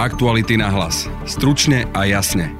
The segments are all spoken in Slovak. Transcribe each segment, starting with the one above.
Aktuality na hlas. Stručne a jasne.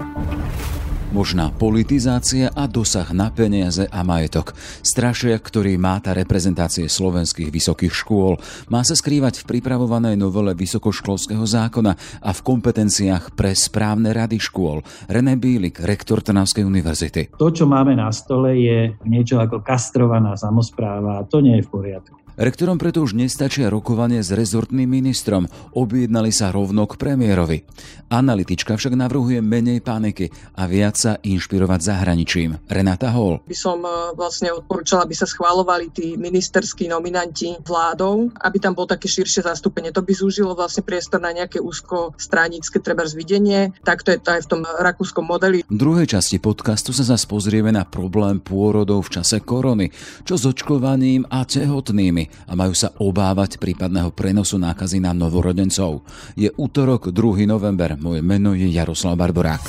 Možná politizácia a dosah na peniaze a majetok. Strašiak, ktorý má tá reprezentácie slovenských vysokých škôl, má sa skrývať v pripravovanej novele vysokoškolského zákona a v kompetenciách pre správne rady škôl. René Bílik, rektor Trnavskej univerzity. To, čo máme na stole, je niečo ako kastrovaná samozpráva a to nie je v poriadku. Rektorom preto už nestačia rokovanie s rezortným ministrom. Objednali sa rovno k premiérovi. Analytička však navrhuje menej paniky a viac sa inšpirovať zahraničím. Renata Hall. By som e, vlastne odporúčala, aby sa schválovali tí ministerskí nominanti vládou, aby tam bolo také širšie zastúpenie. To by zúžilo vlastne priestor na nejaké úzko stranické treba zvidenie. Takto je to aj v tom rakúskom modeli. V druhej časti podcastu sa zase pozrieme na problém pôrodov v čase korony. Čo s očkovaním a tehotnými a majú sa obávať prípadného prenosu nákazy na novorodencov. Je útorok 2. november. Moje meno je Jaroslav Barborák.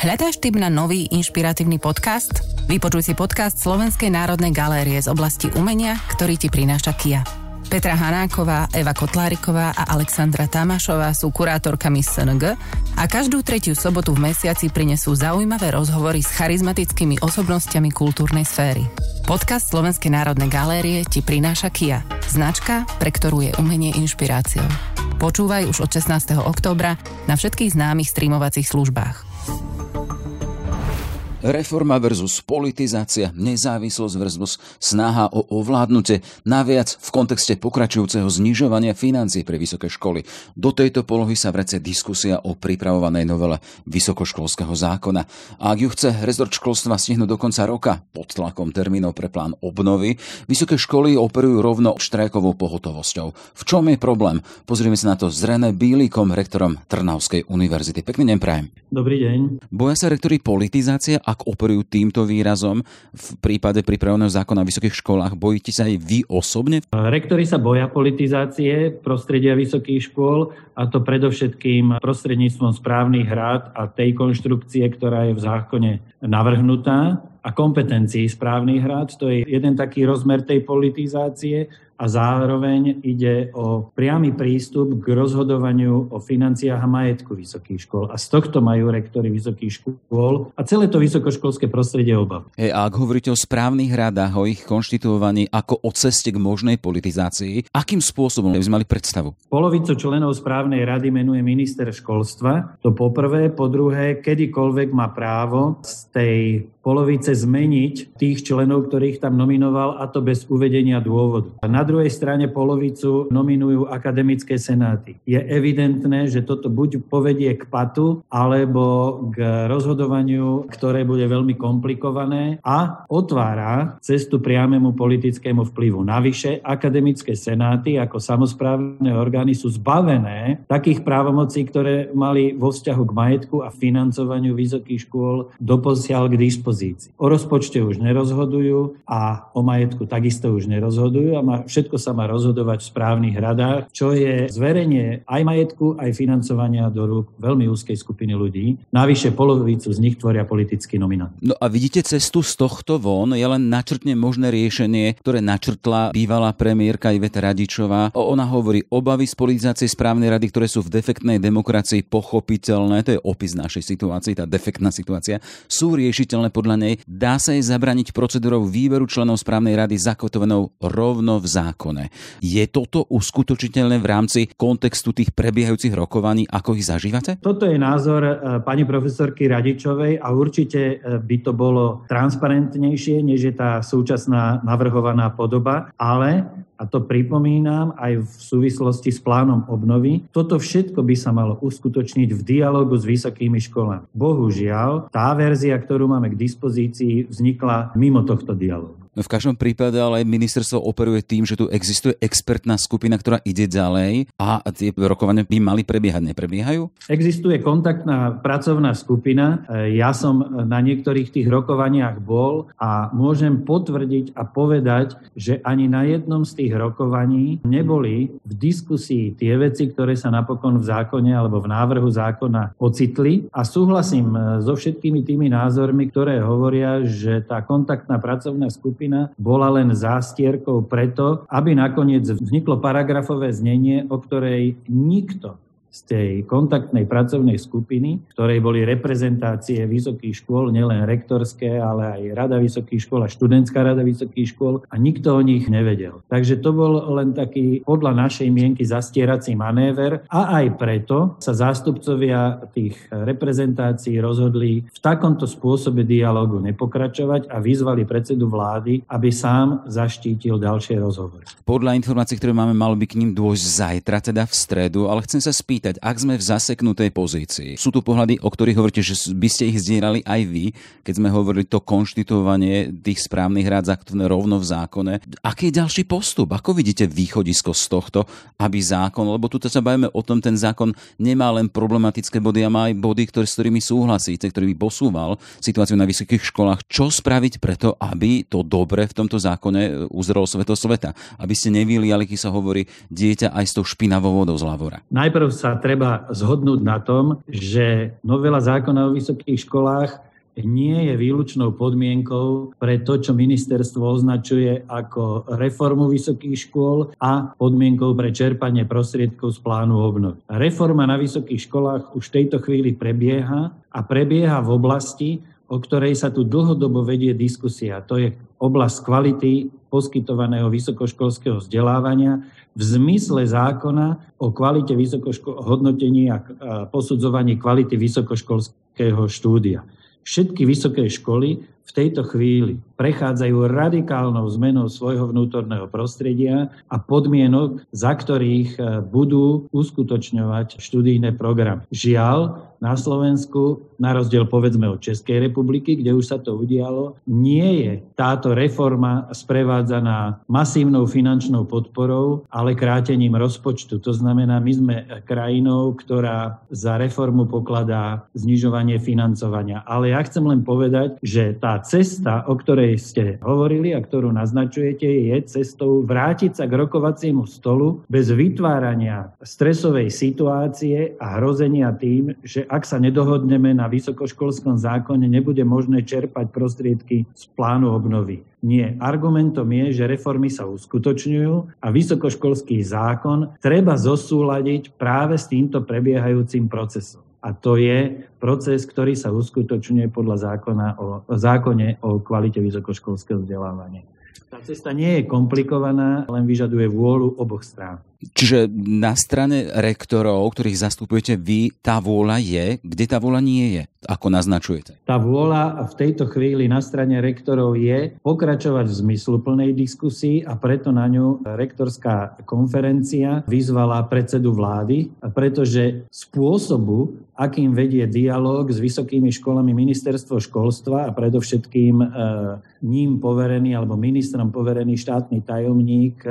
Hľadáš tip na nový inšpiratívny podcast? Vypočuj si podcast Slovenskej národnej galérie z oblasti umenia, ktorý ti prináša Kia. Petra Hanáková, Eva Kotláriková a Alexandra Tamášová sú kurátorkami SNG a každú tretiu sobotu v mesiaci prinesú zaujímavé rozhovory s charizmatickými osobnostiami kultúrnej sféry. Podcast Slovenskej národnej galérie ti prináša Kia, značka, pre ktorú je umenie inšpiráciou. Počúvaj už od 16. októbra na všetkých známych streamovacích službách. Reforma versus politizácia, nezávislosť versus snaha o ovládnutie, naviac v kontexte pokračujúceho znižovania financií pre vysoké školy. Do tejto polohy sa vrece diskusia o pripravovanej novele vysokoškolského zákona. A ak ju chce rezort školstva stihnúť do konca roka pod tlakom termínov pre plán obnovy, vysoké školy operujú rovno štrajkovou pohotovosťou. V čom je problém? Pozrieme sa na to s René Bílikom, rektorom Trnavskej univerzity. Pekný deň prajem. Dobrý deň. Boja sa rektori politizácie ak operujú týmto výrazom v prípade pripraveného zákona v vysokých školách? Bojíte sa aj vy osobne? Rektori sa boja politizácie prostredia vysokých škôl a to predovšetkým prostredníctvom správnych rád a tej konštrukcie, ktorá je v zákone navrhnutá a kompetencií správnych rád. To je jeden taký rozmer tej politizácie a zároveň ide o priamy prístup k rozhodovaniu o financiách a majetku vysokých škôl. A z tohto majú rektory vysokých škôl a celé to vysokoškolské prostredie obav. Hey, a ak hovoríte o správnych radách, o ich konštituovaní ako o ceste k možnej politizácii, akým spôsobom by sme mali predstavu? Polovicu členov správnej rady menuje minister školstva. To poprvé. Po druhé, kedykoľvek má právo z tej polovice zmeniť tých členov, ktorých tam nominoval, a to bez uvedenia dôvodu. A na druhej strane polovicu nominujú akademické senáty. Je evidentné, že toto buď povedie k patu, alebo k rozhodovaniu, ktoré bude veľmi komplikované a otvára cestu priamému politickému vplyvu. Navyše, akademické senáty ako samozprávne orgány sú zbavené takých právomocí, ktoré mali vo vzťahu k majetku a financovaniu vysokých škôl doposiaľ k dispozícii dispozícii. O rozpočte už nerozhodujú a o majetku takisto už nerozhodujú a má, všetko sa má rozhodovať v správnych radách, čo je zverenie aj majetku, aj financovania do rúk veľmi úzkej skupiny ľudí. Navyše polovicu z nich tvoria politický nominant. No a vidíte cestu z tohto von, je len načrtne možné riešenie, ktoré načrtla bývalá premiérka Iveta Radičová. Ona hovorí obavy z politizácie správnej rady, ktoré sú v defektnej demokracii pochopiteľné, to je opis našej situácie, tá defektná situácia, sú riešiteľné podľa nej, dá sa jej zabraniť procedúrou výberu členov správnej rady zakotvenou rovno v zákone. Je toto uskutočiteľné v rámci kontextu tých prebiehajúcich rokovaní, ako ich zažívate? Toto je názor e, pani profesorky Radičovej a určite e, by to bolo transparentnejšie, než je tá súčasná navrhovaná podoba, ale a to pripomínam aj v súvislosti s plánom obnovy, toto všetko by sa malo uskutočniť v dialogu s vysokými školami. Bohužiaľ, tá verzia, ktorú máme k dispozícii, vznikla mimo tohto dialogu. V každom prípade ale ministerstvo operuje tým, že tu existuje expertná skupina, ktorá ide ďalej a tie rokovania by mali prebiehať. Neprebiehajú? Existuje kontaktná pracovná skupina. Ja som na niektorých tých rokovaniach bol a môžem potvrdiť a povedať, že ani na jednom z tých rokovaní neboli v diskusii tie veci, ktoré sa napokon v zákone alebo v návrhu zákona ocitli. A súhlasím so všetkými tými názormi, ktoré hovoria, že tá kontaktná pracovná skupina skupina bola len zástierkou preto, aby nakoniec vzniklo paragrafové znenie, o ktorej nikto z tej kontaktnej pracovnej skupiny, ktorej boli reprezentácie vysokých škôl, nielen rektorské, ale aj rada vysokých škôl a študentská rada vysokých škôl a nikto o nich nevedel. Takže to bol len taký podľa našej mienky zastierací manéver a aj preto sa zástupcovia tých reprezentácií rozhodli v takomto spôsobe dialogu nepokračovať a vyzvali predsedu vlády, aby sám zaštítil ďalšie rozhovory. Podľa informácií, ktoré máme, malo by k ním dôjsť zajtra, teda v stredu, ale chcem sa spýtať, spýtať, ak sme v zaseknutej pozícii, sú tu pohľady, o ktorých hovoríte, že by ste ich zdierali aj vy, keď sme hovorili to konštitovanie tých správnych rád zakotvené rovno v zákone. Aký je ďalší postup? Ako vidíte východisko z tohto, aby zákon, lebo tu sa bavíme o tom, ten zákon nemá len problematické body a má aj body, ktoré, s ktorými súhlasíte, ktorý by posúval situáciu na vysokých školách. Čo spraviť preto, aby to dobre v tomto zákone uzrelo sveto sveta? Aby ste nevyliali, keď sa hovorí dieťa aj s tou špinavou vodou z lavora. Najprv sa sa treba zhodnúť na tom, že novela zákona o vysokých školách nie je výlučnou podmienkou pre to, čo ministerstvo označuje ako reformu vysokých škôl a podmienkou pre čerpanie prostriedkov z plánu obnovy. Reforma na vysokých školách už v tejto chvíli prebieha a prebieha v oblasti, o ktorej sa tu dlhodobo vedie diskusia. To je oblasť kvality poskytovaného vysokoškolského vzdelávania v zmysle zákona o kvalite vysokoško- hodnotení a posudzovaní kvality vysokoškolského štúdia. Všetky vysoké školy v tejto chvíli prechádzajú radikálnou zmenou svojho vnútorného prostredia a podmienok, za ktorých e, budú uskutočňovať študijné programy. Žiaľ, na Slovensku, na rozdiel povedzme od Českej republiky, kde už sa to udialo, nie je táto reforma sprevádzaná masívnou finančnou podporou, ale krátením rozpočtu. To znamená, my sme krajinou, ktorá za reformu pokladá znižovanie financovania. Ale ja chcem len povedať, že tá cesta, o ktorej ste hovorili a ktorú naznačujete, je cestou vrátiť sa k rokovaciemu stolu bez vytvárania stresovej situácie a hrozenia tým, že ak sa nedohodneme na vysokoškolskom zákone, nebude možné čerpať prostriedky z plánu obnovy. Nie. Argumentom je, že reformy sa uskutočňujú a vysokoškolský zákon treba zosúľadiť práve s týmto prebiehajúcim procesom. A to je proces, ktorý sa uskutočňuje podľa zákona o, zákone o kvalite vysokoškolského vzdelávania. Tá cesta nie je komplikovaná, len vyžaduje vôľu oboch strán. Čiže na strane rektorov, ktorých zastupujete vy, tá vôľa je, kde tá vôľa nie je, ako naznačujete? Tá vôľa v tejto chvíli na strane rektorov je pokračovať v zmysluplnej diskusii a preto na ňu rektorská konferencia vyzvala predsedu vlády, pretože spôsobu, akým vedie dialog s vysokými školami ministerstvo školstva a predovšetkým e, ním poverený alebo ministrom poverený štátny tajomník e,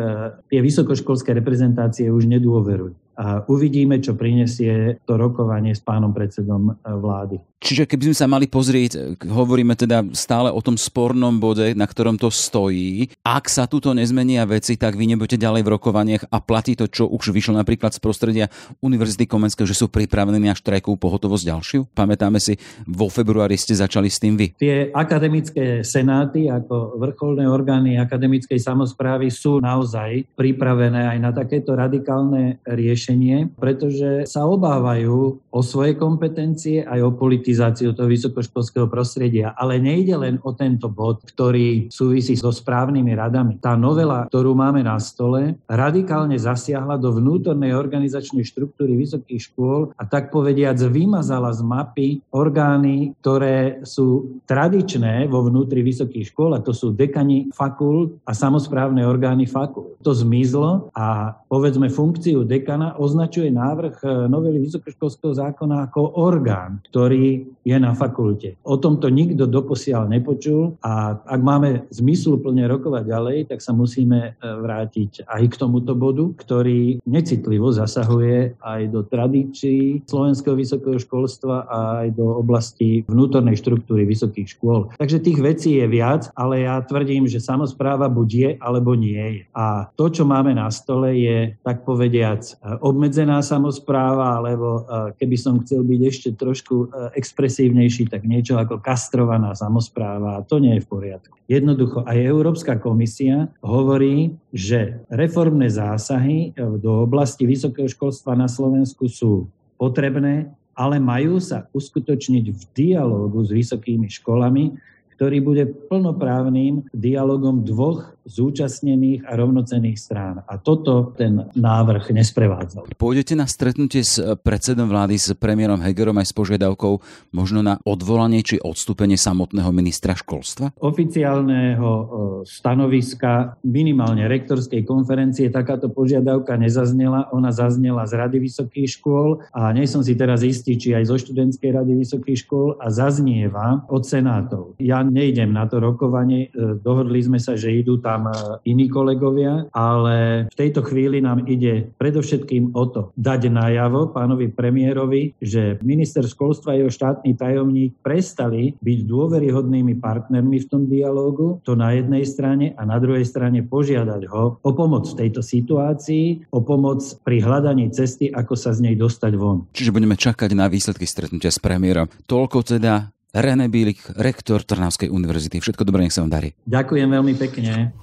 tie vysokoškolské reprezentácie už nedôverujú a uvidíme, čo prinesie to rokovanie s pánom predsedom e, vlády. Čiže keby sme sa mali pozrieť, hovoríme teda stále o tom spornom bode, na ktorom to stojí. Ak sa tuto nezmenia veci, tak vy nebudete ďalej v rokovaniach a platí to, čo už vyšlo napríklad z prostredia Univerzity Komenského, že sú pripravení na štrajkovú pohotovosť ďalšiu? Pamätáme si, vo februári ste začali s tým vy. Tie akademické senáty ako vrcholné orgány akademickej samozprávy sú naozaj pripravené aj na takéto radikálne riešenie pretože sa obávajú o svoje kompetencie aj o politizáciu toho vysokoškolského prostredia. Ale nejde len o tento bod, ktorý súvisí so správnymi radami. Tá novela, ktorú máme na stole, radikálne zasiahla do vnútornej organizačnej štruktúry vysokých škôl a tak povediac vymazala z mapy orgány, ktoré sú tradičné vo vnútri vysokých škôl a to sú dekani fakult a samozprávne orgány fakult. To zmizlo a povedzme funkciu dekana označuje návrh novely vysokoškolského zákona ako orgán, ktorý je na fakulte. O tomto nikto doposiaľ nepočul a ak máme zmysluplne rokovať ďalej, tak sa musíme e, vrátiť aj k tomuto bodu, ktorý necitlivo zasahuje aj do tradícií slovenského vysokého školstva a aj do oblasti vnútornej štruktúry vysokých škôl. Takže tých vecí je viac, ale ja tvrdím, že samozpráva buď je alebo nie je. A to, čo máme na stole, je tak povediac obmedzená samozpráva, alebo keby som chcel byť ešte trošku expresívnejší, tak niečo ako kastrovaná samozpráva. To nie je v poriadku. Jednoducho aj Európska komisia hovorí, že reformné zásahy do oblasti vysokého školstva na Slovensku sú potrebné, ale majú sa uskutočniť v dialógu s vysokými školami, ktorý bude plnoprávnym dialogom dvoch zúčastnených a rovnocených strán. A toto ten návrh nesprevádzal. Pôjdete na stretnutie s predsedom vlády, s premiérom Hegerom aj s požiadavkou možno na odvolanie či odstúpenie samotného ministra školstva? Oficiálneho e, stanoviska minimálne rektorskej konferencie takáto požiadavka nezaznela. Ona zaznela z Rady vysokých škôl a nie som si teraz istý, či aj zo študentskej rady vysokých škôl a zaznieva od senátov. Ja nejdem na to rokovanie, e, dohodli sme sa, že idú tam tam e, iní kolegovia, ale v tejto chvíli nám ide predovšetkým o to dať najavo pánovi premiérovi, že minister školstva a jeho štátny tajomník prestali byť dôveryhodnými partnermi v tom dialógu, to na jednej strane a na druhej strane požiadať ho o pomoc v tejto situácii, o pomoc pri hľadaní cesty, ako sa z nej dostať von. Čiže budeme čakať na výsledky stretnutia s premiérom. Toľko teda René Bílik, rektor Trnavskej univerzity. Všetko dobré, nech sa vám darí. Ďakujem veľmi pekne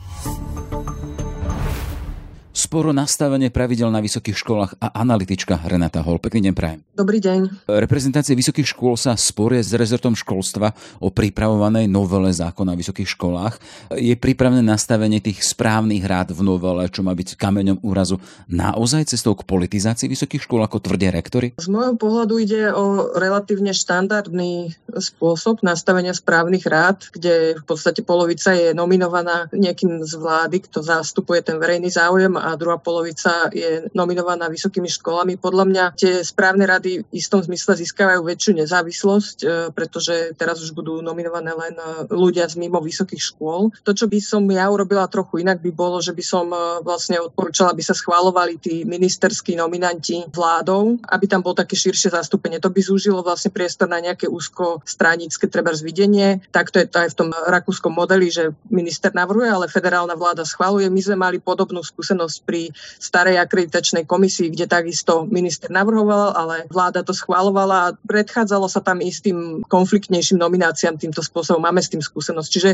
sporo nastavenie pravidel na vysokých školách a analytička Renata Hol. Pekný deň prajem. Dobrý deň. Reprezentácie vysokých škôl sa sporie s rezortom školstva o pripravovanej novele zákona o vysokých školách. Je pripravené nastavenie tých správnych rád v novele, čo má byť kameňom úrazu, naozaj cestou k politizácii vysokých škôl, ako tvrdia rektory? Z môjho pohľadu ide o relatívne štandardný spôsob nastavenia správnych rád, kde v podstate polovica je nominovaná niekým z vlády, kto zastupuje ten verejný záujem a druhá polovica je nominovaná vysokými školami. Podľa mňa tie správne rady v istom zmysle získavajú väčšiu nezávislosť, e, pretože teraz už budú nominované len e, ľudia z mimo vysokých škôl. To, čo by som ja urobila trochu inak, by bolo, že by som e, vlastne odporúčala, aby sa schválovali tí ministerskí nominanti vládou, aby tam bolo také širšie zastúpenie. To by zúžilo vlastne priestor na nejaké úzko stranické treba zvidenie. Takto je to aj v tom rakúskom modeli, že minister navrhuje, ale federálna vláda schváluje. My sme mali podobnú skúsenosť pri starej akreditačnej komisii, kde takisto minister navrhoval, ale vláda to schválovala a predchádzalo sa tam istým konfliktnejším nomináciám týmto spôsobom. Máme s tým skúsenosť. Čiže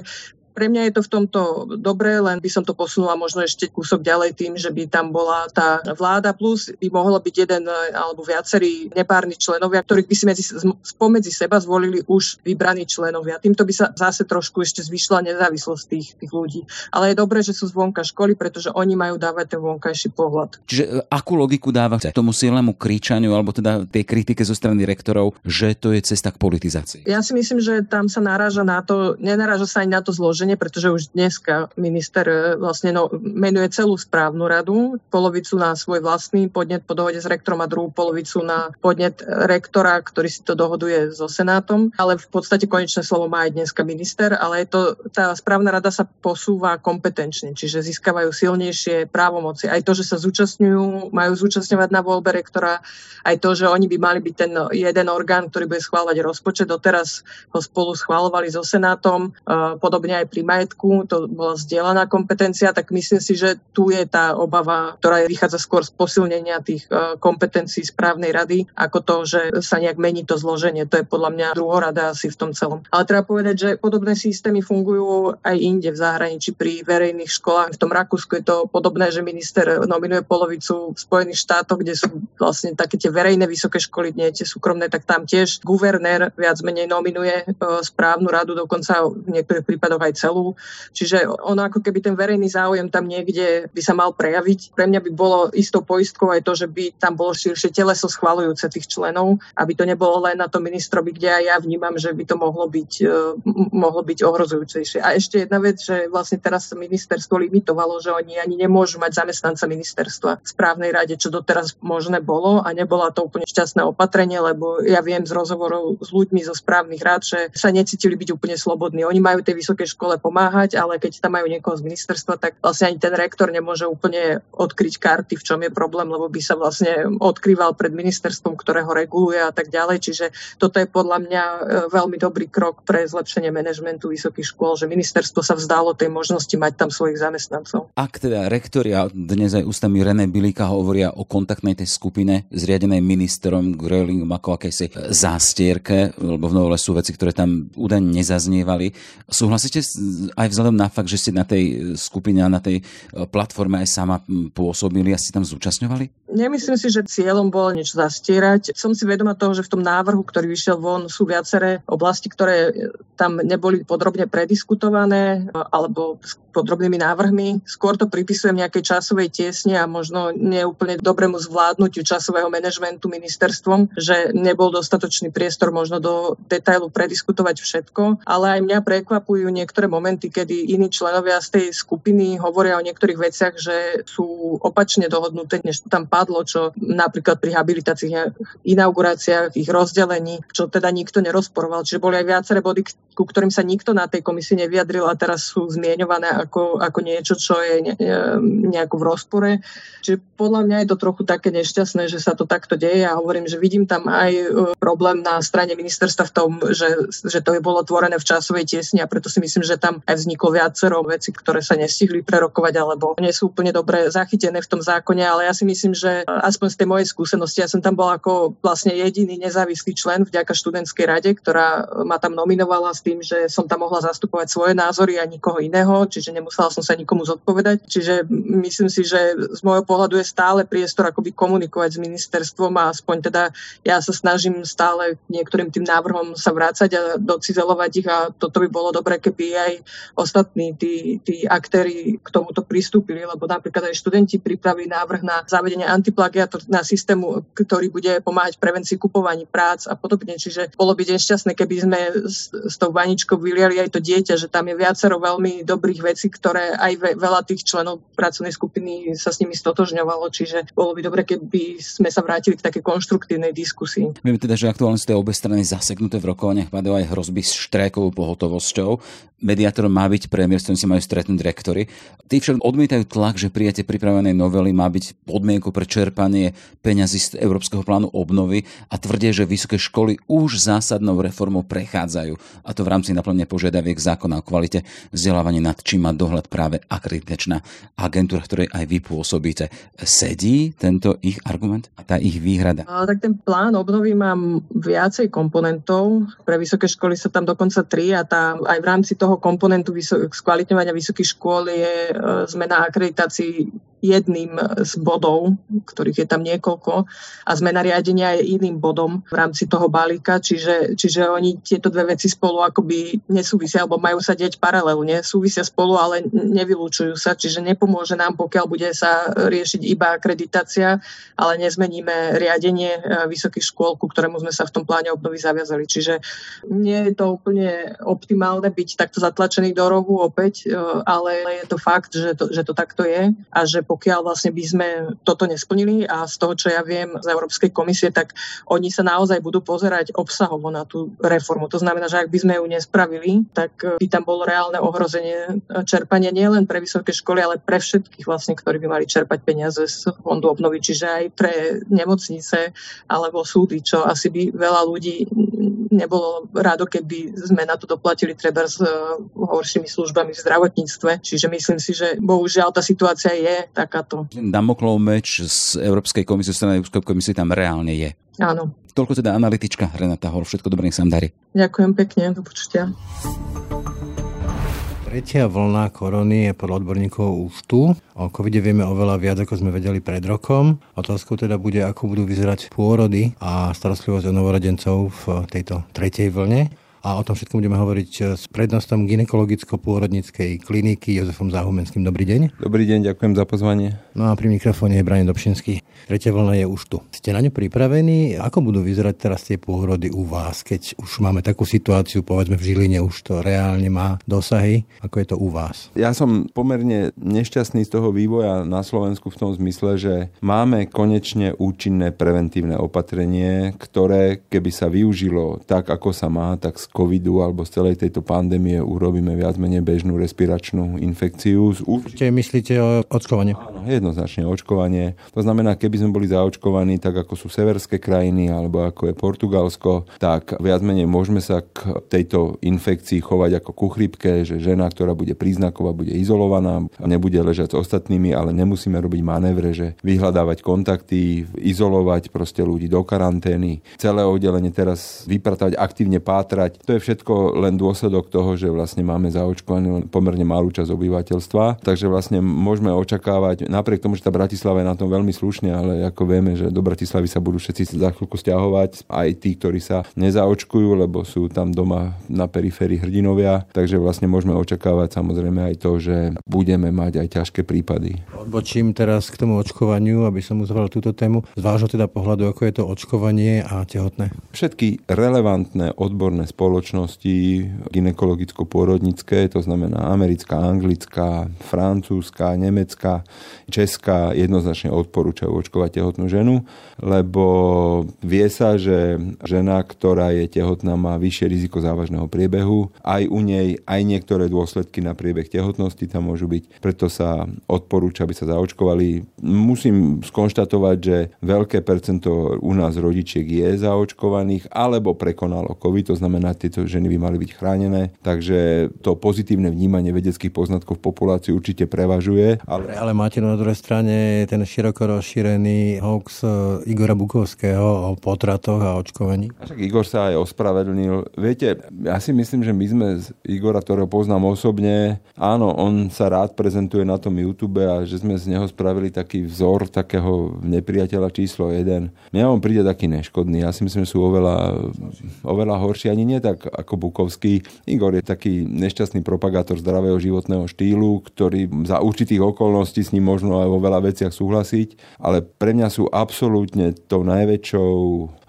pre mňa je to v tomto dobré, len by som to posunula možno ešte kúsok ďalej tým, že by tam bola tá vláda plus by mohlo byť jeden alebo viacerí nepárni členovia, ktorých by si medzi, spomedzi seba zvolili už vybraní členovia. Týmto by sa zase trošku ešte zvyšila nezávislosť tých, tých ľudí. Ale je dobré, že sú zvonka školy, pretože oni majú dávať ten vonkajší pohľad. Čiže e, akú logiku dáva tomu silnému kričaniu alebo teda tej kritike zo strany rektorov, že to je cesta k politizácii? Ja si myslím, že tam sa naráža na to, nenaráža sa ani na to zloženie zloženie, pretože už dneska minister vlastne no, menuje celú správnu radu, polovicu na svoj vlastný podnet po dohode s rektorom a druhú polovicu na podnet rektora, ktorý si to dohoduje so Senátom. Ale v podstate konečné slovo má aj dneska minister, ale je to, tá správna rada sa posúva kompetenčne, čiže získavajú silnejšie právomoci. Aj to, že sa zúčastňujú, majú zúčastňovať na voľbe rektora, aj to, že oni by mali byť ten jeden orgán, ktorý bude schváľovať rozpočet. Doteraz ho spolu schválovali so Senátom, e, podobne aj pri majetku, to bola zdieľaná kompetencia, tak myslím si, že tu je tá obava, ktorá vychádza skôr z posilnenia tých e, kompetencií správnej rady, ako to, že sa nejak mení to zloženie. To je podľa mňa druhorada asi v tom celom. Ale treba povedať, že podobné systémy fungujú aj inde v zahraničí pri verejných školách. V tom Rakúsku je to podobné, že minister nominuje polovicu v Spojených štátoch, kde sú vlastne také tie verejné vysoké školy, nie tie súkromné, tak tam tiež guvernér viac menej nominuje e, správnu radu, dokonca v niektorých prípadoch aj celú. Čiže ono ako keby ten verejný záujem tam niekde by sa mal prejaviť. Pre mňa by bolo istou poistkou aj to, že by tam bolo širšie teleso schvalujúce tých členov, aby to nebolo len na to ministrovi, kde aj ja vnímam, že by to mohlo byť, uh, mohlo byť ohrozujúcejšie. A ešte jedna vec, že vlastne teraz ministerstvo limitovalo, že oni ani nemôžu mať zamestnanca ministerstva v správnej rade, čo doteraz možné bolo a nebola to úplne šťastné opatrenie, lebo ja viem z rozhovorov s ľuďmi zo správnych rád, že sa necítili byť úplne slobodní. Oni majú tej vysokej škole pomáhať, ale keď tam majú niekoho z ministerstva, tak vlastne ani ten rektor nemôže úplne odkryť karty, v čom je problém, lebo by sa vlastne odkrýval pred ministerstvom, ktoré ho reguluje a tak ďalej. Čiže toto je podľa mňa e, veľmi dobrý krok pre zlepšenie manažmentu vysokých škôl, že ministerstvo sa vzdalo tej možnosti mať tam svojich zamestnancov. Ak teda rektori a dnes aj ústami René Bilika hovoria o kontaktnej tej skupine zriadenej ministrom Grölingom ako akejsi zástierke, lebo v novole sú veci, ktoré tam údajne nezaznievali. Súhlasíte aj vzhľadom na fakt, že ste na tej skupine a na tej platforme aj sama pôsobili a ste tam zúčastňovali? Nemyslím si, že cieľom bolo niečo zastierať. Som si vedoma toho, že v tom návrhu, ktorý vyšiel von, sú viaceré oblasti, ktoré tam neboli podrobne prediskutované alebo s podrobnými návrhmi. Skôr to pripisujem nejakej časovej tiesne a možno neúplne dobrému zvládnutiu časového manažmentu ministerstvom, že nebol dostatočný priestor možno do detailu prediskutovať všetko, ale aj mňa prekvapujú niektoré momenty, kedy iní členovia z tej skupiny hovoria o niektorých veciach, že sú opačne dohodnuté, než tam padlo, čo napríklad pri habilitáciách, inauguráciách, ich rozdelení, čo teda nikto nerozporoval. Čiže boli aj viaceré body, ku ktorým sa nikto na tej komisii nevyjadril a teraz sú zmieňované ako, ako niečo, čo je ne, nejako v rozpore. Čiže podľa mňa je to trochu také nešťastné, že sa to takto deje a hovorím, že vidím tam aj e, problém na strane ministerstva v tom, že, že to je bolo tvorené v časovej tiesni a preto si myslím, že tam aj vzniklo viacero veci, ktoré sa nestihli prerokovať alebo nie sú úplne dobre zachytené v tom zákone, ale ja si myslím, že aspoň z tej mojej skúsenosti, ja som tam bol ako vlastne jediný nezávislý člen vďaka študentskej rade, ktorá ma tam nominovala s tým, že som tam mohla zastupovať svoje názory a nikoho iného, čiže nemusela som sa nikomu zodpovedať. Čiže myslím si, že z môjho pohľadu je stále priestor akoby komunikovať s ministerstvom a aspoň teda ja sa snažím stále niektorým tým návrhom sa vrácať a docizelovať ich a toto by bolo dobré, keby aj ostatní tí, tí aktéry k tomuto pristúpili, lebo napríklad aj študenti pripravili návrh na zavedenie antiplagiatu na systému, ktorý bude pomáhať prevencii kupovaní prác a podobne. Čiže bolo by nešťastné, keby sme s, s tou vaničkou vyliali aj to dieťa, že tam je viacero veľmi dobrých vecí, ktoré aj ve, veľa tých členov pracovnej skupiny sa s nimi stotožňovalo, čiže bolo by dobre, keby sme sa vrátili k takej konštruktívnej diskusii. Vieme teda, že aktuálne sú tie obe strany zaseknuté v rokovaniach, padajú aj hrozby s štrékovou pohotovosťou. Mediátorom má byť premiér, s ktorým si majú stretnúť rektory. Tí však odmietajú tlak, že prijatie pripravenej novely má byť podmienku pre čerpanie peňazí z Európskeho plánu obnovy a tvrdia, že vysoké školy už zásadnou reformou prechádzajú. A to v rámci naplnenia požiadaviek zákona o kvalite vzdelávania, nad čím má dohľad práve akreditačná agentúra, ktorej aj vy pôsobíte. Sedí tento ich argument a tá ich výhrada? A, tak ten plán obnovy má viacej komponentov. Pre vysoké školy sa tam dokonca tri a tá, aj v rámci toho komponentu vysok, skvalitňovania vysokých škôl je e, zmena akreditácií jedným z bodov, ktorých je tam niekoľko a zmena riadenia je iným bodom v rámci toho balíka, čiže, čiže oni tieto dve veci spolu akoby nesúvisia, alebo majú sa deť paralelne, súvisia spolu, ale nevylúčujú sa, čiže nepomôže nám, pokiaľ bude sa riešiť iba akreditácia, ale nezmeníme riadenie e, vysokých škôl, ku ktorému sme sa v tom pláne obnovy zaviazali. Čiže nie je to úplne optimálne byť takto zatlačený do rohu opäť, e, ale je to fakt, že to, že to takto je a že pokiaľ vlastne by sme toto nesplnili a z toho, čo ja viem z Európskej komisie, tak oni sa naozaj budú pozerať obsahovo na tú reformu. To znamená, že ak by sme ju nespravili, tak by tam bolo reálne ohrozenie čerpania nielen pre vysoké školy, ale pre všetkých vlastne, ktorí by mali čerpať peniaze z fondu obnovy, čiže aj pre nemocnice alebo súdy, čo asi by veľa ľudí nebolo rado, keby sme na to doplatili treba s horšími službami v zdravotníctve. Čiže myslím si, že bohužiaľ tá situácia je takáto. Damoklov meč z Európskej komisie, strany Európskej komisie tam reálne je. Áno. Toľko teda analytička Renata Hol. Všetko dobré, nech sa darí. Ďakujem pekne, do počutia. Tretia vlna korony je podľa odborníkov už tu. O covide vieme oveľa viac, ako sme vedeli pred rokom. Otázkou teda bude, ako budú vyzerať pôrody a starostlivosť o novorodencov v tejto tretej vlne. A o tom všetkom budeme hovoriť s prednostom ginekologicko-pôrodnickej kliniky Jozefom Záhumenským. Dobrý deň. Dobrý deň, ďakujem za pozvanie. No a pri mikrofóne je Brane Dobšinský. Tretia vlna je už tu. Ste na ňu pripravení? Ako budú vyzerať teraz tie pôrody u vás, keď už máme takú situáciu, povedzme v Žiline už to reálne má dosahy? Ako je to u vás? Ja som pomerne nešťastný z toho vývoja na Slovensku v tom zmysle, že máme konečne účinné preventívne opatrenie, ktoré keby sa využilo tak, ako sa má, tak covidu alebo z celej tejto pandémie urobíme viac menej bežnú respiračnú infekciu. Určite myslíte o očkovanie? Áno, jednoznačne očkovanie. To znamená, keby sme boli zaočkovaní tak, ako sú severské krajiny alebo ako je Portugalsko, tak viac menej môžeme sa k tejto infekcii chovať ako ku chrypke, že žena, ktorá bude príznaková, bude izolovaná nebude ležať s ostatnými, ale nemusíme robiť manévre, že vyhľadávať kontakty, izolovať proste ľudí do karantény, celé oddelenie teraz vypratať, aktívne pátrať. To je všetko len dôsledok toho, že vlastne máme zaočkovaný len pomerne malú časť obyvateľstva. Takže vlastne môžeme očakávať, napriek tomu, že tá Bratislava je na tom veľmi slušne, ale ako vieme, že do Bratislavy sa budú všetci za chvíľku stiahovať, aj tí, ktorí sa nezaočkujú, lebo sú tam doma na periférii hrdinovia. Takže vlastne môžeme očakávať samozrejme aj to, že budeme mať aj ťažké prípady. Odbočím teraz k tomu očkovaniu, aby som uzval túto tému. Z vášho teda pohľadu, ako je to očkovanie a tehotné? Všetky relevantné odborné spoločnosti ginekologicko-pôrodnické, to znamená americká, anglická, francúzska, nemecká, česká, jednoznačne odporúčajú očkovať tehotnú ženu, lebo vie sa, že žena, ktorá je tehotná, má vyššie riziko závažného priebehu. Aj u nej aj niektoré dôsledky na priebeh tehotnosti tam môžu byť. Preto sa odporúča, aby sa zaočkovali. Musím skonštatovať, že veľké percento u nás rodičiek je zaočkovaných alebo prekonalo COVID, to znamená, tieto ženy by mali byť chránené. Takže to pozitívne vnímanie vedeckých poznatkov v populácii určite prevažuje. Ale, ale máte na druhej strane ten široko rozšírený hoax eh, Igora Bukovského o potratoch a očkovaní. A však Igor sa aj ospravedlnil. Viete, ja si myslím, že my sme z Igora, ktorého poznám osobne, áno, on sa rád prezentuje na tom YouTube a že sme z neho spravili taký vzor takého nepriateľa číslo 1. Mňa on príde taký neškodný. Ja si myslím, že sú oveľa, oveľa horší. Ani nie tak ako Bukovský. Igor je taký nešťastný propagátor zdravého životného štýlu, ktorý za určitých okolností s ním možno aj vo veľa veciach súhlasiť, ale pre mňa sú absolútne tou najväčšou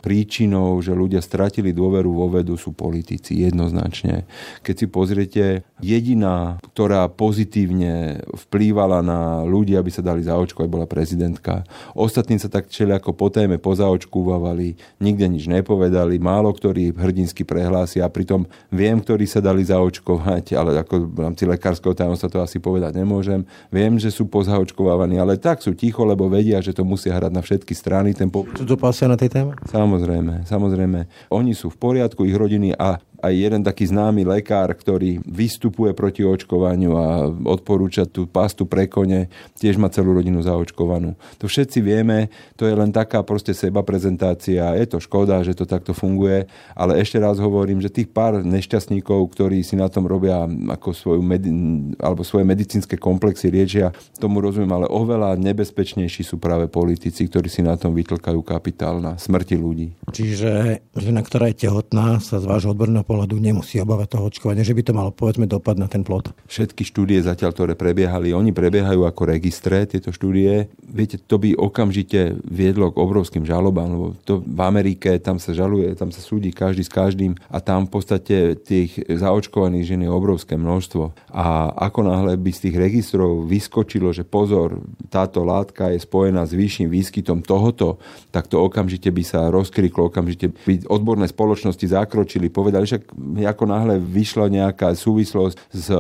príčinou, že ľudia stratili dôveru vo vedu, sú politici jednoznačne. Keď si pozriete, jediná, ktorá pozitívne vplývala na ľudí, aby sa dali zaočkovať, bola prezidentka. Ostatní sa tak čeli ako po téme pozaočkúvali, nikde nič nepovedali, málo ktorí hrdinsky prehlásia, pritom viem, ktorí sa dali zaočkovať, ale ako v rámci lekárskeho tajomstva to asi povedať nemôžem. Viem, že sú pozaočkovávaní, ale tak sú ticho, lebo vedia, že to musia hrať na všetky strany. Ten po... Sú to na tej téme? Samozrejme, samozrejme. Oni sú v poriadku, ich rodiny a aj jeden taký známy lekár, ktorý vystupuje proti očkovaniu a odporúča tú pastu pre kone, tiež má celú rodinu zaočkovanú. To všetci vieme, to je len taká proste seba prezentácia. Je to škoda, že to takto funguje, ale ešte raz hovorím, že tých pár nešťastníkov, ktorí si na tom robia ako svoju medi- alebo svoje medicínske komplexy riečia, tomu rozumiem, ale oveľa nebezpečnejší sú práve politici, ktorí si na tom vytlkajú kapitál na smrti ľudí. Čiže žena, ktorá je tehotná, sa z vášho odborného pohľadu nemusí obávať toho očkovania, že by to malo povedzme dopad na ten plod. Všetky štúdie zatiaľ, ktoré prebiehali, oni prebiehajú ako registre, tieto štúdie. Viete, to by okamžite viedlo k obrovským žalobám, lebo to v Amerike, tam sa žaluje, tam sa súdi každý s každým a tam v podstate tých zaočkovaných žien je obrovské množstvo. A ako náhle by z tých registrov vyskočilo, že pozor, táto látka je spojená s vyšším výskytom tohoto, tak to okamžite by sa rozkriklo, okamžite by odborné spoločnosti zakročili, povedali, že ako náhle vyšla nejaká súvislosť s e,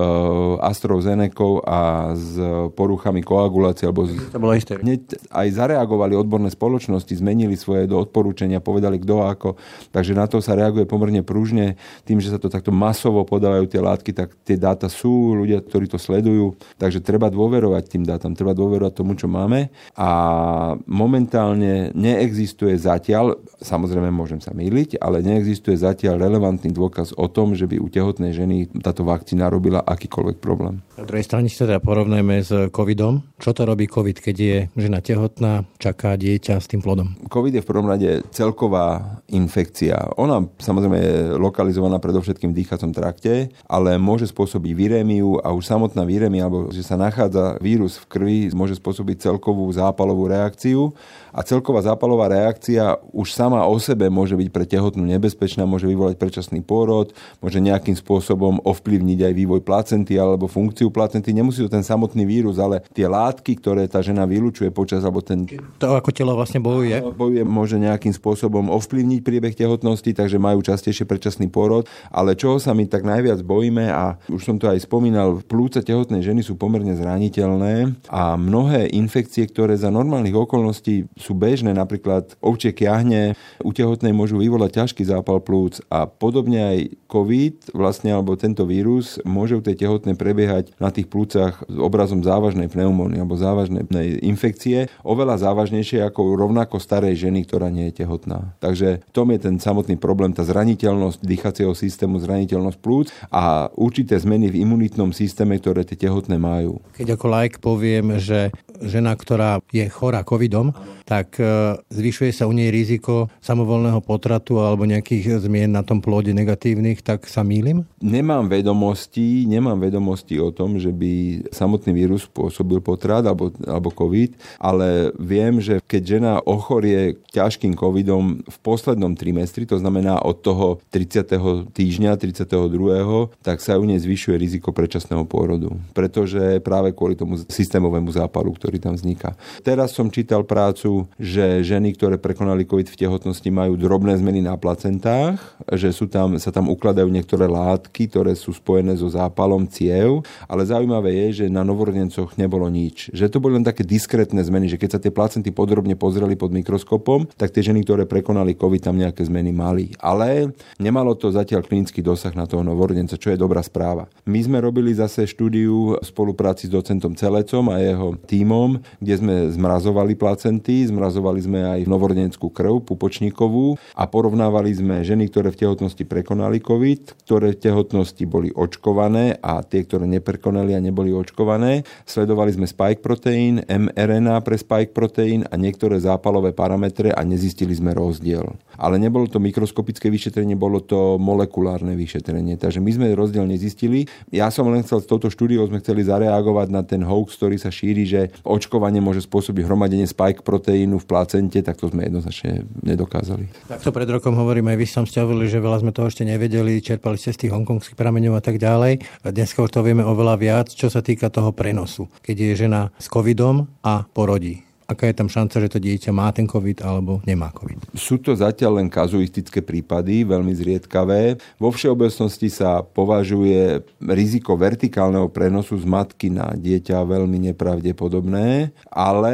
AstraZenecou a s poruchami koagulácie, alebo z... to bolo isté. aj zareagovali odborné spoločnosti, zmenili svoje do odporúčania, povedali kto ako. Takže na to sa reaguje pomerne pružne. Tým, že sa to takto masovo podávajú tie látky, tak tie dáta sú, ľudia, ktorí to sledujú. Takže treba dôverovať tým dátam, treba dôverovať tomu, čo máme. A momentálne neexistuje zatiaľ, samozrejme môžem sa myliť, ale neexistuje zatiaľ relevantný dôkaz dôkaz o tom, že by u tehotnej ženy táto vakcína robila akýkoľvek problém. Na druhej strane si teda porovnajme s covidom, Čo to robí COVID, keď je žena tehotná, čaká dieťa s tým plodom? COVID je v prvom rade celková infekcia. Ona samozrejme je lokalizovaná predovšetkým v dýchacom trakte, ale môže spôsobiť virémiu a už samotná virémia, alebo že sa nachádza vírus v krvi, môže spôsobiť celkovú zápalovú reakciu a celková zápalová reakcia už sama o sebe môže byť pre tehotnú nebezpečná, môže vyvolať predčasný pôrod, môže nejakým spôsobom ovplyvniť aj vývoj placenty alebo funkciu placenty. Nemusí to ten samotný vírus, ale tie látky, ktoré tá žena vylučuje počas, alebo ten... To ako telo vlastne bojuje? Bojuje, môže nejakým spôsobom ovplyvniť priebeh tehotnosti, takže majú častejšie predčasný pôrod. Ale čoho sa my tak najviac bojíme, a už som to aj spomínal, plúca tehotnej ženy sú pomerne zraniteľné a mnohé infekcie, ktoré za normálnych okolností sú bežné, napríklad ovčie kiahne u tehotnej môžu vyvolať ťažký zápal plúc a podobne aj COVID, vlastne alebo tento vírus môže u tej tehotnej prebiehať na tých plúcach s obrazom závažnej pneumónie alebo závažnej infekcie, oveľa závažnejšie ako rovnako starej ženy, ktorá nie je tehotná. Takže v tom je ten samotný problém, tá zraniteľnosť dýchacieho systému, zraniteľnosť plúc a určité zmeny v imunitnom systéme, ktoré tie tehotné majú. Keď ako like poviem, že žena, ktorá je chorá covidom, tak e, zvyšuje sa u nej riziko samovolného potratu alebo nejakých zmien na tom plode negatívnych, tak sa mýlim? Nemám vedomosti, nemám vedomosti o tom, že by samotný vírus spôsobil potrat alebo, alebo COVID, ale viem, že keď žena ochorie ťažkým covidom v poslednom trimestri, to znamená od toho 30. týždňa, 32., tak sa u nej zvyšuje riziko predčasného pôrodu. Pretože práve kvôli tomu systémovému zápalu, ktorý tam vzniká. Teraz som čítal prácu že ženy, ktoré prekonali COVID v tehotnosti, majú drobné zmeny na placentách, že sú tam, sa tam ukladajú niektoré látky, ktoré sú spojené so zápalom ciev, ale zaujímavé je, že na novorodencoch nebolo nič. Že to boli len také diskrétne zmeny, že keď sa tie placenty podrobne pozreli pod mikroskopom, tak tie ženy, ktoré prekonali COVID, tam nejaké zmeny mali. Ale nemalo to zatiaľ klinický dosah na toho novorodenca, čo je dobrá správa. My sme robili zase štúdiu v spolupráci s docentom Celecom a jeho tímom, kde sme zmrazovali placenty, zmrazovali sme aj novorodenskú krv, pupočníkovú a porovnávali sme ženy, ktoré v tehotnosti prekonali COVID, ktoré tehotnosti boli očkované a tie, ktoré neprekonali a neboli očkované. Sledovali sme spike proteín, mRNA pre spike proteín a niektoré zápalové parametre a nezistili sme rozdiel. Ale nebolo to mikroskopické vyšetrenie, bolo to molekulárne vyšetrenie. Takže my sme rozdiel nezistili. Ja som len chcel s touto štúdiou sme chceli zareagovať na ten hoax, ktorý sa šíri, že očkovanie môže spôsobiť hromadenie spike proteín proteínu v placente, tak to sme jednoznačne nedokázali. Tak to pred rokom hovorím, aj vy som ste že veľa sme toho ešte nevedeli, čerpali ste z tých hongkongských prameňov a tak ďalej. Už to vieme oveľa viac, čo sa týka toho prenosu. Keď je žena s covidom a porodí aká je tam šanca, že to dieťa má ten COVID alebo nemá COVID? Sú to zatiaľ len kazuistické prípady, veľmi zriedkavé. Vo všeobecnosti sa považuje riziko vertikálneho prenosu z matky na dieťa veľmi nepravdepodobné, ale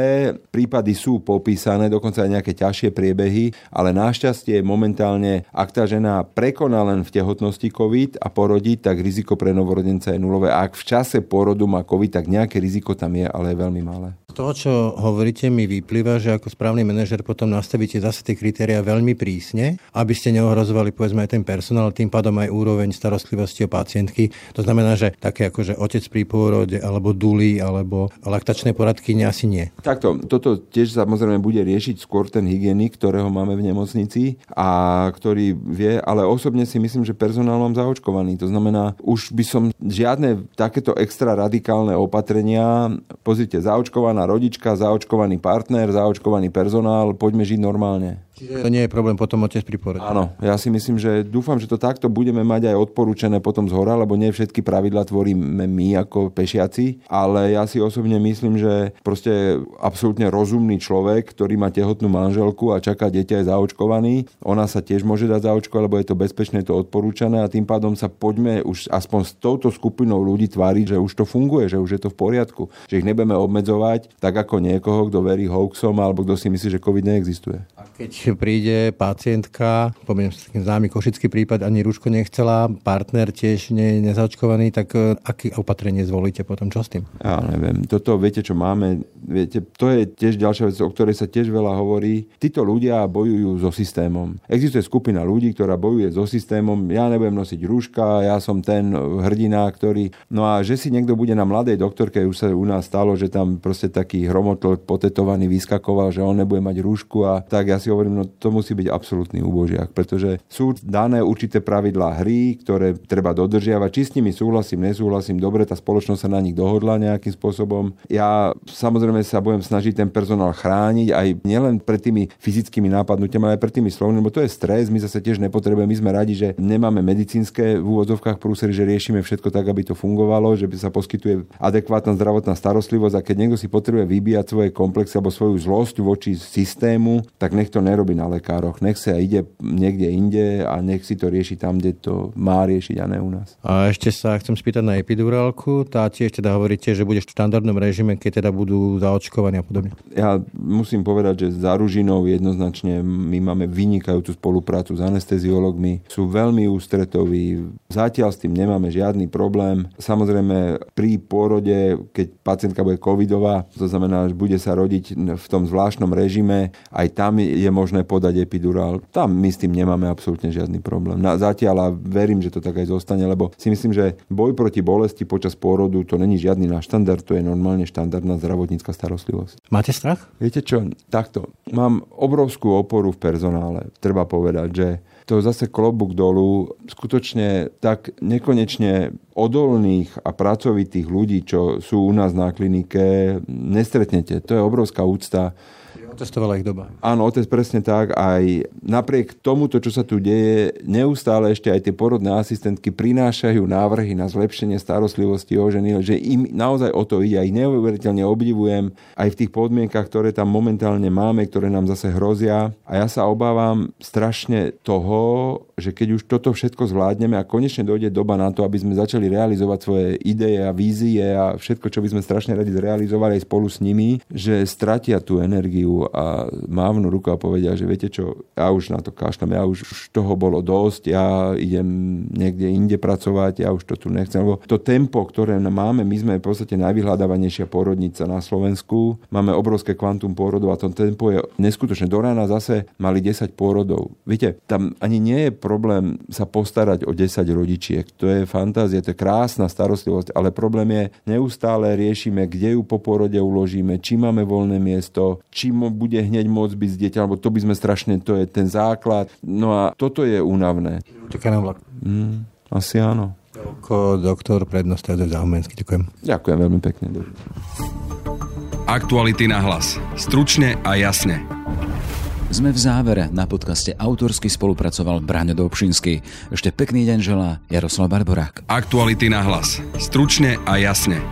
prípady sú popísané, dokonca aj nejaké ťažšie priebehy, ale našťastie momentálne, ak tá žena prekoná len v tehotnosti COVID a porodí, tak riziko pre novorodenca je nulové. Ak v čase porodu má COVID, tak nejaké riziko tam je, ale je veľmi malé. Z toho, čo hovoríte, mi vyplýva, že ako správny manažer potom nastavíte zase tie kritéria veľmi prísne, aby ste neohrozovali povedzme aj ten personál, tým pádom aj úroveň starostlivosti o pacientky. To znamená, že také ako že otec pri pôrode, alebo duli, alebo laktačné poradky asi nie. Takto, toto tiež samozrejme bude riešiť skôr ten hygienik, ktorého máme v nemocnici a ktorý vie, ale osobne si myslím, že personál mám zaočkovaný. To znamená, už by som žiadne takéto extra radikálne opatrenia, pozrite, zaočkovaná rodička, zaočkovaný partner, zaočkovaný personál, poďme žiť normálne. Čiže to nie je problém potom otec pri porode. Áno, ja si myslím, že dúfam, že to takto budeme mať aj odporúčené potom z hora, lebo nie všetky pravidla tvoríme my ako pešiaci, ale ja si osobne myslím, že proste absolútne rozumný človek, ktorý má tehotnú manželku a čaká dieťa je zaočkovaný, ona sa tiež môže dať zaočkovať, lebo je to bezpečné, to odporúčané a tým pádom sa poďme už aspoň s touto skupinou ľudí tváriť, že už to funguje, že už je to v poriadku, že ich nebudeme obmedzovať tak ako niekoho, kto verí hoaxom alebo kto si myslí, že COVID neexistuje. A keď keď príde pacientka, poviem taký známy košický prípad, ani rúško nechcela, partner tiež nie je nezaočkovaný, tak e, aké opatrenie zvolíte potom? Čo s tým? Ja neviem. Toto, viete, čo máme, viete, to je tiež ďalšia vec, o ktorej sa tiež veľa hovorí. Títo ľudia bojujú so systémom. Existuje skupina ľudí, ktorá bojuje so systémom. Ja nebudem nosiť rúška, ja som ten hrdina, ktorý... No a že si niekto bude na mladej doktorke, už sa u nás stalo, že tam proste taký hromotl potetovaný vyskakoval, že on nebude mať rúšku a tak ja si hovorím, no to musí byť absolútny úbožiak, pretože sú dané určité pravidlá hry, ktoré treba dodržiavať. Či s nimi súhlasím, nesúhlasím, dobre, tá spoločnosť sa na nich dohodla nejakým spôsobom. Ja samozrejme sa budem snažiť ten personál chrániť aj nielen pred tými fyzickými nápadnutiami, ale aj pred tými slovnými, lebo to je stres, my zase tiež nepotrebujeme, my sme radi, že nemáme medicínske v úvodzovkách prúsery, že riešime všetko tak, aby to fungovalo, že by sa poskytuje adekvátna zdravotná starostlivosť a keď niekto si potrebuje vybíjať svoje komplexy alebo svoju zlosť voči systému, tak nech to nerobí na lekároch. Nech sa ide niekde inde a nech si to rieši tam, kde to má riešiť a ne u nás. A ešte sa chcem spýtať na epidurálku. Tá tiež teda hovoríte, že bude v štandardnom režime, keď teda budú zaočkovaní a podobne. Ja musím povedať, že za Ružinou jednoznačne my máme vynikajúcu spoluprácu s anesteziologmi. Sú veľmi ústretoví. Zatiaľ s tým nemáme žiadny problém. Samozrejme pri pôrode, keď pacientka bude covidová, to znamená, že bude sa rodiť v tom zvláštnom režime, aj tam je možné podať epidurál. Tam my s tým nemáme absolútne žiadny problém. Na, zatiaľ a verím, že to tak aj zostane, lebo si myslím, že boj proti bolesti počas pôrodu to není žiadny náš štandard, to je normálne štandardná zdravotnícka starostlivosť. Máte strach? Viete čo, takto. Mám obrovskú oporu v personále. Treba povedať, že to zase klobúk dolu, skutočne tak nekonečne odolných a pracovitých ľudí, čo sú u nás na klinike, nestretnete. To je obrovská úcta otestovala ich doba. Áno, otec presne tak. Aj napriek tomuto, čo sa tu deje, neustále ešte aj tie porodné asistentky prinášajú návrhy na zlepšenie starostlivosti o ženy, že im naozaj o to ide. Aj neuveriteľne obdivujem aj v tých podmienkach, ktoré tam momentálne máme, ktoré nám zase hrozia. A ja sa obávam strašne toho, že keď už toto všetko zvládneme a konečne dojde doba na to, aby sme začali realizovať svoje ideje a vízie a všetko, čo by sme strašne radi zrealizovali aj spolu s nimi, že stratia tú energiu a mávnu ruku a povedia, že viete čo, ja už na to kašľam, ja už toho bolo dosť, ja idem niekde inde pracovať, ja už to tu nechcem. Lebo to tempo, ktoré máme, my sme v podstate najvyhľadávanejšia porodnica na Slovensku, máme obrovské kvantum pôrodov a to tempo je neskutočné. Do rána zase mali 10 pôrodov. Viete, tam ani nie je problém sa postarať o 10 rodičiek. To je fantázia, to je krásna starostlivosť, ale problém je, neustále riešime, kde ju po porode uložíme, či máme voľné miesto, či bude hneď môcť byť dieťa, lebo to by sme strašne, to je ten základ. No a toto je únavné. Čaká na vlak. Mm, asi áno. Ako doktor prednosta Jozef Zahumensky. Ďakujem. Ďakujem veľmi pekne. Aktuality na hlas. Stručne a jasne. Sme v závere. Na podcaste autorsky spolupracoval Braňo Dobšinský. Ešte pekný deň želá Jaroslav Barborák. Aktuality na hlas. Stručne a jasne.